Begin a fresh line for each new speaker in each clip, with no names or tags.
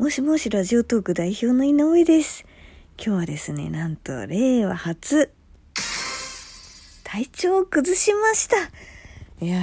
もしもしラジオトーク代表の井上です。今日はですね、なんと令和初、体調を崩しました。いや、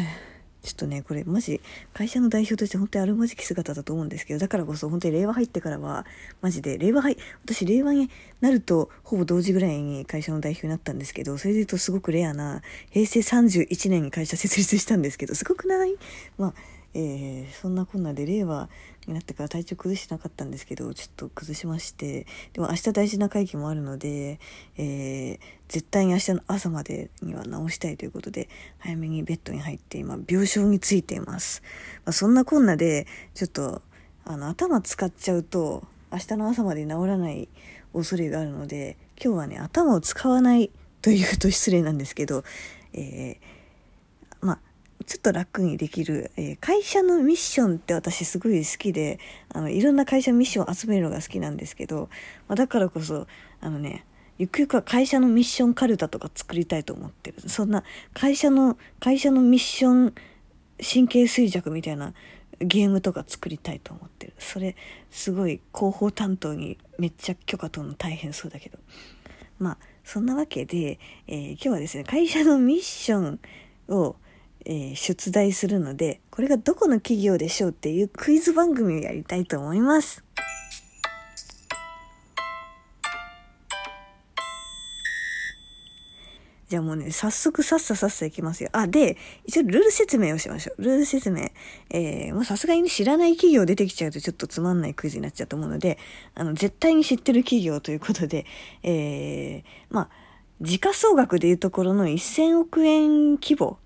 ちょっとね、これマジ会社の代表として本当にあるまじき姿だと思うんですけど、だからこそ本当に令和入ってからは、マジで、令和入、私令和になるとほぼ同時ぐらいに会社の代表になったんですけど、それで言うとすごくレアな、平成31年に会社設立したんですけど、すごくない？まあ、えーそんなこんなで令和になってから体調崩してなかったんですけどちょっと崩しましてでも明日大事な会議もあるので、えー絶対に明日の朝までには治したいということで早めにベッドに入って今病床についています、まあ、そんなこんなでちょっとあの頭使っちゃうと明日の朝まで治らない恐れがあるので今日はね頭を使わないというと失礼なんですけど、えーちょっと楽にできる、えー会社のミッションって私すごい好きであのいろんな会社ミッションを集めるのが好きなんですけど、まあ、だからこそあのねゆくゆくは会社のミッションカルタとか作りたいと思ってる。そんな会社の会社のミッション神経衰弱みたいなゲームとか作りたいと思ってる。それすごい広報担当にめっちゃ許可取るの大変そうだけど。まあそんなわけで、えー今日はですね会社のミッションを、えー出題するのでこれがどこの企業でしょうっていうクイズ番組をやりたいと思います。じゃあもうね、早速さっささっさいきますよ。あ、で、一応ルール説明をしましょう。ルール説明。えー、もうさすがに知らない企業出てきちゃうとちょっとつまんないクイズになっちゃうと思うので、あの、絶対に知ってる企業ということで、えー、まあ、時価総額でいうところの1000億円規模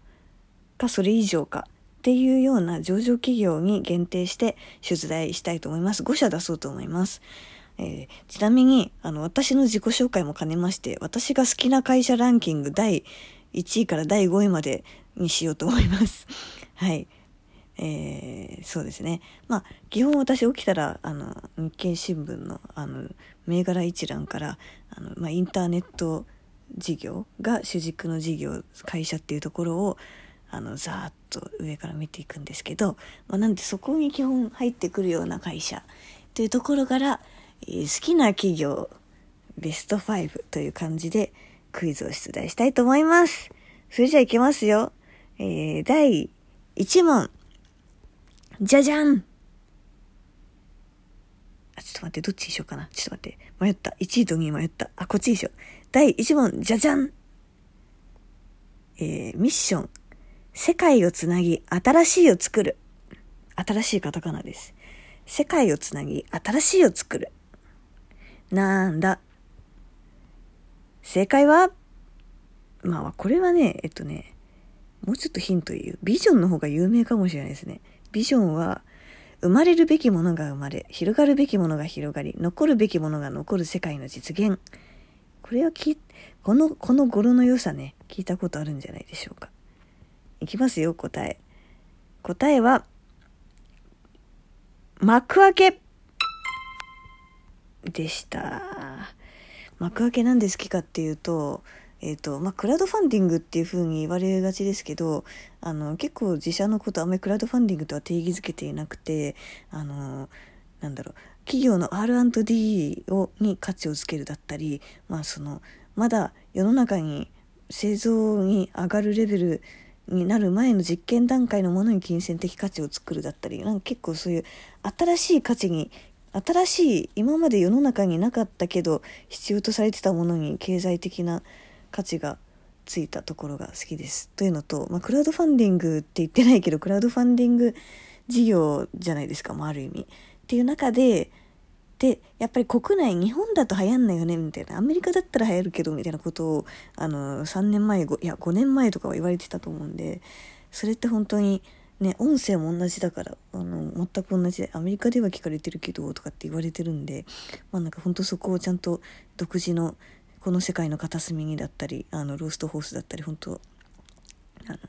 かそれ以上かっていうような上場企業に限定して出題したいと思います。5社出そうと思います。えーちなみに、あの、私の自己紹介も兼ねまして、私が好きな会社ランキング第1位から第5位までにしようと思います。はい。えーそうですね。まあ、基本私起きたら、あの、日経新聞の、あの、銘柄一覧から、あの、まあ、インターネット事業が主軸の事業、会社っていうところを、あの、ざーっと上から見ていくんですけど、まあ、なんでそこに基本入ってくるような会社というところから、えー好きな企業ベスト5という感じでクイズを出題したいと思います。それじゃあいきますよ。えー、第1問。じゃじゃんあ、ちょっと待って、どっちにしようかな。ちょっと待って。迷った。1位と2位迷った。あ、こっちにしよう。第1問、じゃじゃんえー、ミッション。世界をつなぎ、新しいを作る。新しいカタカナです。世界をつなぎ、新しいを作る。なんだ。正解はまあ、これはね、えっとね、もうちょっとヒント言う。ビジョンの方が有名かもしれないですね。ビジョンは、生まれるべきものが生まれ、広がるべきものが広がり、残るべきものが残る世界の実現。これはき、この、この語呂の良さね、聞いたことあるんじゃないでしょうか。いきますよ、答え。答えは、幕開けでした。幕開けなんで好きかっていうと、えっ、と、まあ、クラウドファンディングっていう風に言われがちですけど、あの、結構自社のことあんまりクラウドファンディングとは定義づけていなくて、あの、なんだろう、企業の R&D をに価値をつけるだったり、まあ、その、まだ世の中に製造に上がるレベルになる前の実験段階のものに金銭的価値を作るだったりなんか結構そういう新しい価値に新しい今まで世の中になかったけど必要とされてたものに経済的な価値がついたところが好きです。というのと、まあ、クラウドファンディングって言ってないけどクラウドファンディング事業じゃないですか、まあ、ある意味。っていう中ででやっぱり国内日本だと流行んないよねみたいな。アメリカだったら流行るけどみたいなことをあの3年前いや5年前とかは言われてたと思うんでそれって本当にね音声も同じだからあの全く同じでアメリカでは聞かれてるけどとかって言われてるんでまあなんか本当そこをちゃんと独自のこの世界の片隅にだったりあのローストホースだったり本当あの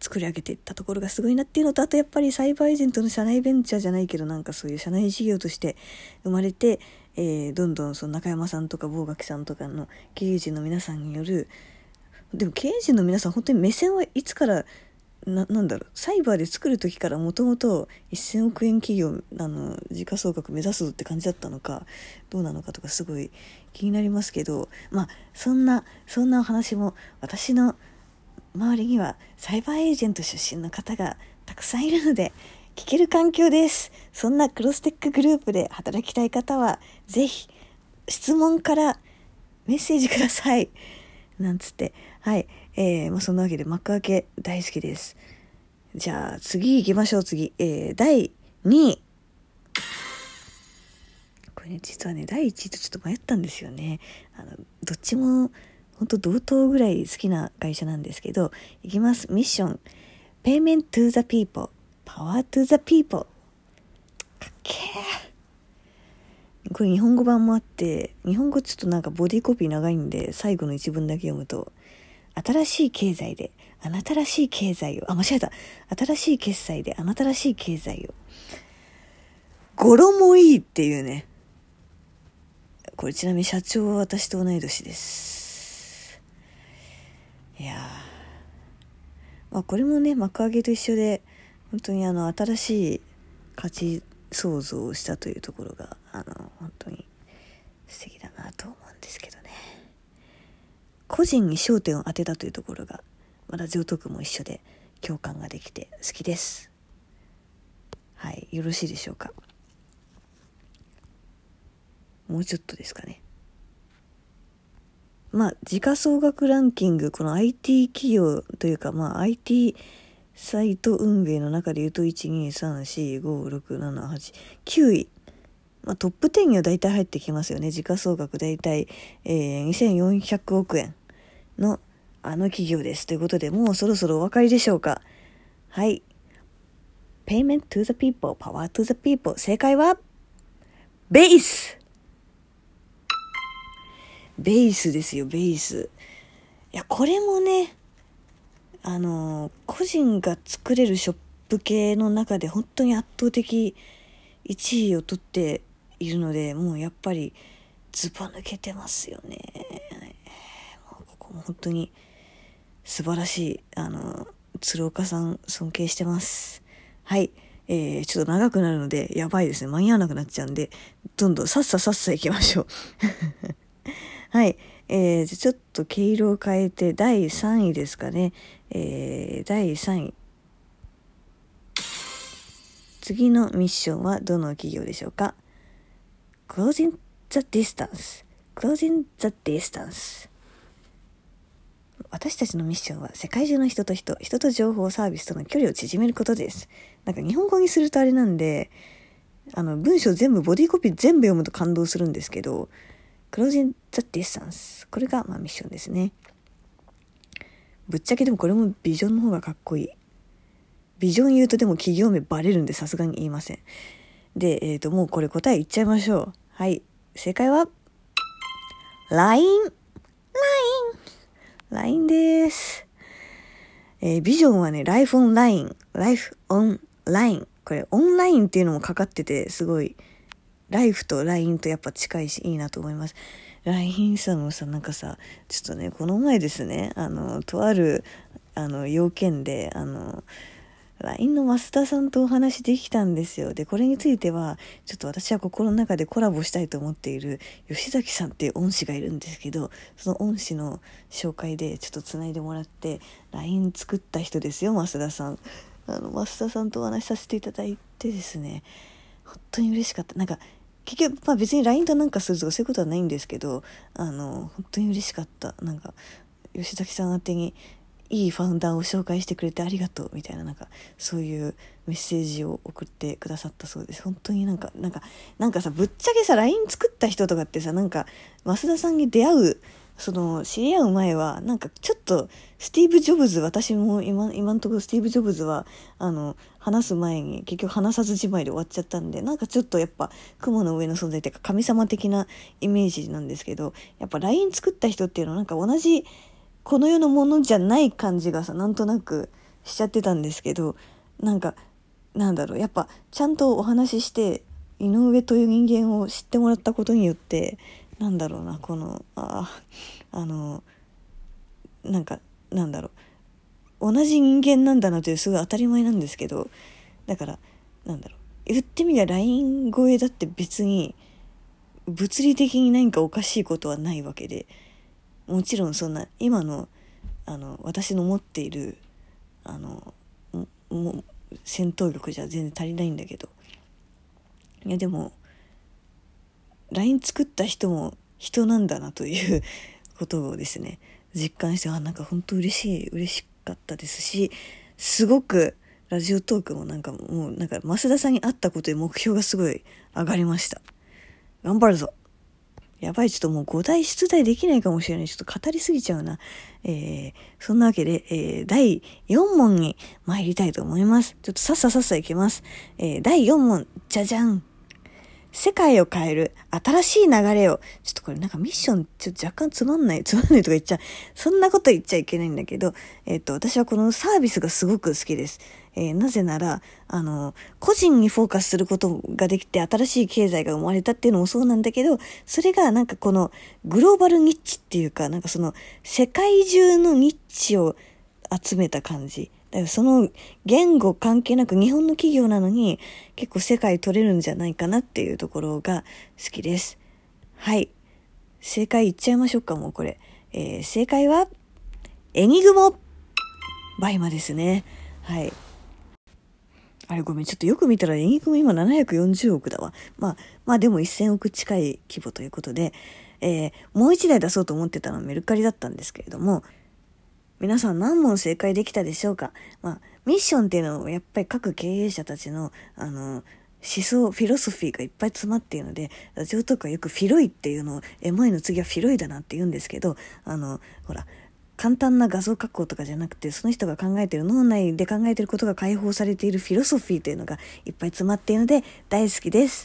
作り上げていったところがすごいなっていうのとあとやっぱりサイバーエージェントの社内ベンチャーじゃないけどなんかそういう社内事業として生まれて、えーどんどんその中山さんとか坊垣さんとかの経営陣の皆さんによるでも経営陣の皆さん本当に目線はいつからななんだろうサイバーで作る時からもともと1,000億円企業あの時価総額目指すって感じだったのかどうなのかとかすごい気になりますけどまあそんなそんなお話も私の周りにはサイバーエージェント出身の方がたくさんいるので聞ける環境です。そんなクロステックグループで働きたい方は是非質問からメッセージください。なんつって。はい。えー、まあ、そんなわけで幕開け大好きです。じゃあ次行きましょう、次。えー、第2位。これね、実はね、第1位とちょっと迷ったんですよね。あの、どっちも、本当同等ぐらい好きな会社なんですけど、いきます。ミッション。Payment to the people. Power to the people. かっけー。これ日本語版もあって、日本語ちょっとなんかボディコピー長いんで、最後の一文だけ読むと、新しい経済で、あなたらしい経済を、あ、間違えた。新しい決済で、あなたらしい経済を。語呂もいいっていうね。これちなみに社長は私と同い年です。いやまあこれもね、幕開けと一緒で、本当にあの、新しい価値創造をしたというところが、あの、本当に素敵だなと思うんですけどね。個人に焦点を当てたというところがまだ上徳も一緒で共感ができて好きです。はいよろしいでしょうか。もうちょっとですかね。まあ時価総額ランキングこの IT 企業というかまあ IT サイト運営の中で言うと123456789位まあ、トップ10には大体入ってきますよね。時価総額大体、えー、2400億円のあの企業です。ということで、もうそろそろお分かりでしょうか。はい。Payment to the people, power to the people. 正解は、ベースベースですよ、ベース。いや、これもね、あの、個人が作れるショップ系の中で本当に圧倒的1位を取っているのでもうやっぱりずば抜けてますよね。もうここも本当に素晴らしいあの鶴岡さん尊敬してます。はい。えー、ちょっと長くなるので、やばいですね。間に合わなくなっちゃうんで、どんどんさっささっさ行きましょう。はい。えー、ちょっと毛色を変えて、第3位ですかね。えー、第3位。次のミッションはどの企業でしょうか？Closing the distance closing the distance 私たちのミッションは世界中の人と人、人と情報サービスとの距離を縮めることです。なんか日本語にするとあれなんで、あの文章全部、ボディコピー全部読むと感動するんですけど、closing the distance これがまあミッションですね。ぶっちゃけでもこれもビジョンの方がかっこいい。ビジョン言うとでも企業名バレるんでさすがに言いません。で、えっ、ー、と、もうこれ答え言っちゃいましょう。はい。正解は、LINE。LINE。LINE です。えー、ビジョンはね、Life on Line。Life on Line。これ、オンラインっていうのもかかってて、すごい、ライフと LINE とやっぱ近いし、いいなと思います。LINE さんもさ、なんかさ、ちょっとね、この前ですね、あの、とある、あの、要件で、あの、LINE の増田さんとお話できたんですよ。で、これについては、ちょっと私は心の中でコラボしたいと思っている吉崎さんっていう恩師がいるんですけど、その恩師の紹介でちょっと繋いでもらって、LINE 作った人ですよ、増田さん。あの、増田さんとお話しさせていただいてですね、本当に嬉しかった。なんか、結局、まあ別に LINE となんかするとかそういうことはないんですけど、あの、本当に嬉しかった。なんか、吉崎さん宛てにいいファウンダーを紹介してくれてありがとうみたいななんかそういうメッセージを送ってくださったそうです本当になんかなんかなんかさぶっちゃけさ LINE 作った人とかってさなんか増田さんに出会うその知り合う前はなんかちょっとスティーブ・ジョブズ私も今今のところスティーブ・ジョブズはあの話す前に結局話さずじまいで終わっちゃったんでなんかちょっとやっぱ雲の上の存在っていうか神様的なイメージなんですけどやっぱ LINE 作った人っていうのはなんか同じこの世のものじゃない感じがさなんとなくしちゃってたんですけどなんかなんだろうやっぱちゃんとお話しして井上という人間を知ってもらったことによってなんだろうなこのあああのなんかなんだろう。同じ人間なんだなというすごい当たり前なんですけどだからなんだろう。言ってみりゃ LINE 越えだって別に物理的に何かおかしいことはないわけでもちろんそんな今のあの私の持っているあのも戦闘力じゃ全然足りないんだけど。いやでも LINE 作った人も人なんだなということをですね実感してあなんか本当嬉しい嬉しかったですしすごくラジオトークもなんかもうなんか増田さんに会ったことで目標がすごい上がりました頑張るぞやばい、ちょっともう5題出題できないかもしれない。ちょっと語りすぎちゃうな。えー、そんなわけで、えー、第4問に参りたいと思います。ちょっとさっささっさいきます。えー、第4問、じゃじゃん。世界を変える新しい流れを、ちょっとこれなんかミッションちょっと若干つまんない、つまんないとか言っちゃう。そんなこと言っちゃいけないんだけど、えっ、と、私はこのサービスがすごく好きです。えー、なぜなら、あの、個人にフォーカスすることができて新しい経済が生まれたっていうのもそうなんだけど、それがなんかこのグローバルニッチっていうか、なんかその世界中のニッチを集めた感じ。その言語関係なく日本の企業なのに結構世界取れるんじゃないかなっていうところが好きです。はい。正解言っちゃいましょうか、もうこれ。えー、正解は、エニグモバイマですね。はい。あれごめん、ちょっとよく見たらエニグモ今740億だわ。まあ、まあでも1000億近い規模ということで、えー、もう一台出そうと思ってたのはメルカリだったんですけれども、皆さん何問正解できたでしょうか？まあ、ミッションっていうのはやっぱり各経営者たちの、あの、思想、フィロソフィーがいっぱい詰まっているので、ラジオトークはよくフィロイっていうのを、エモいの次はフィロイだなって言うんですけど、あの、ほら、簡単な画像加工とかじゃなくて、その人が考えてる脳内で考えてることが解放されているフィロソフィーというのがいっぱい詰まっているので大好きです。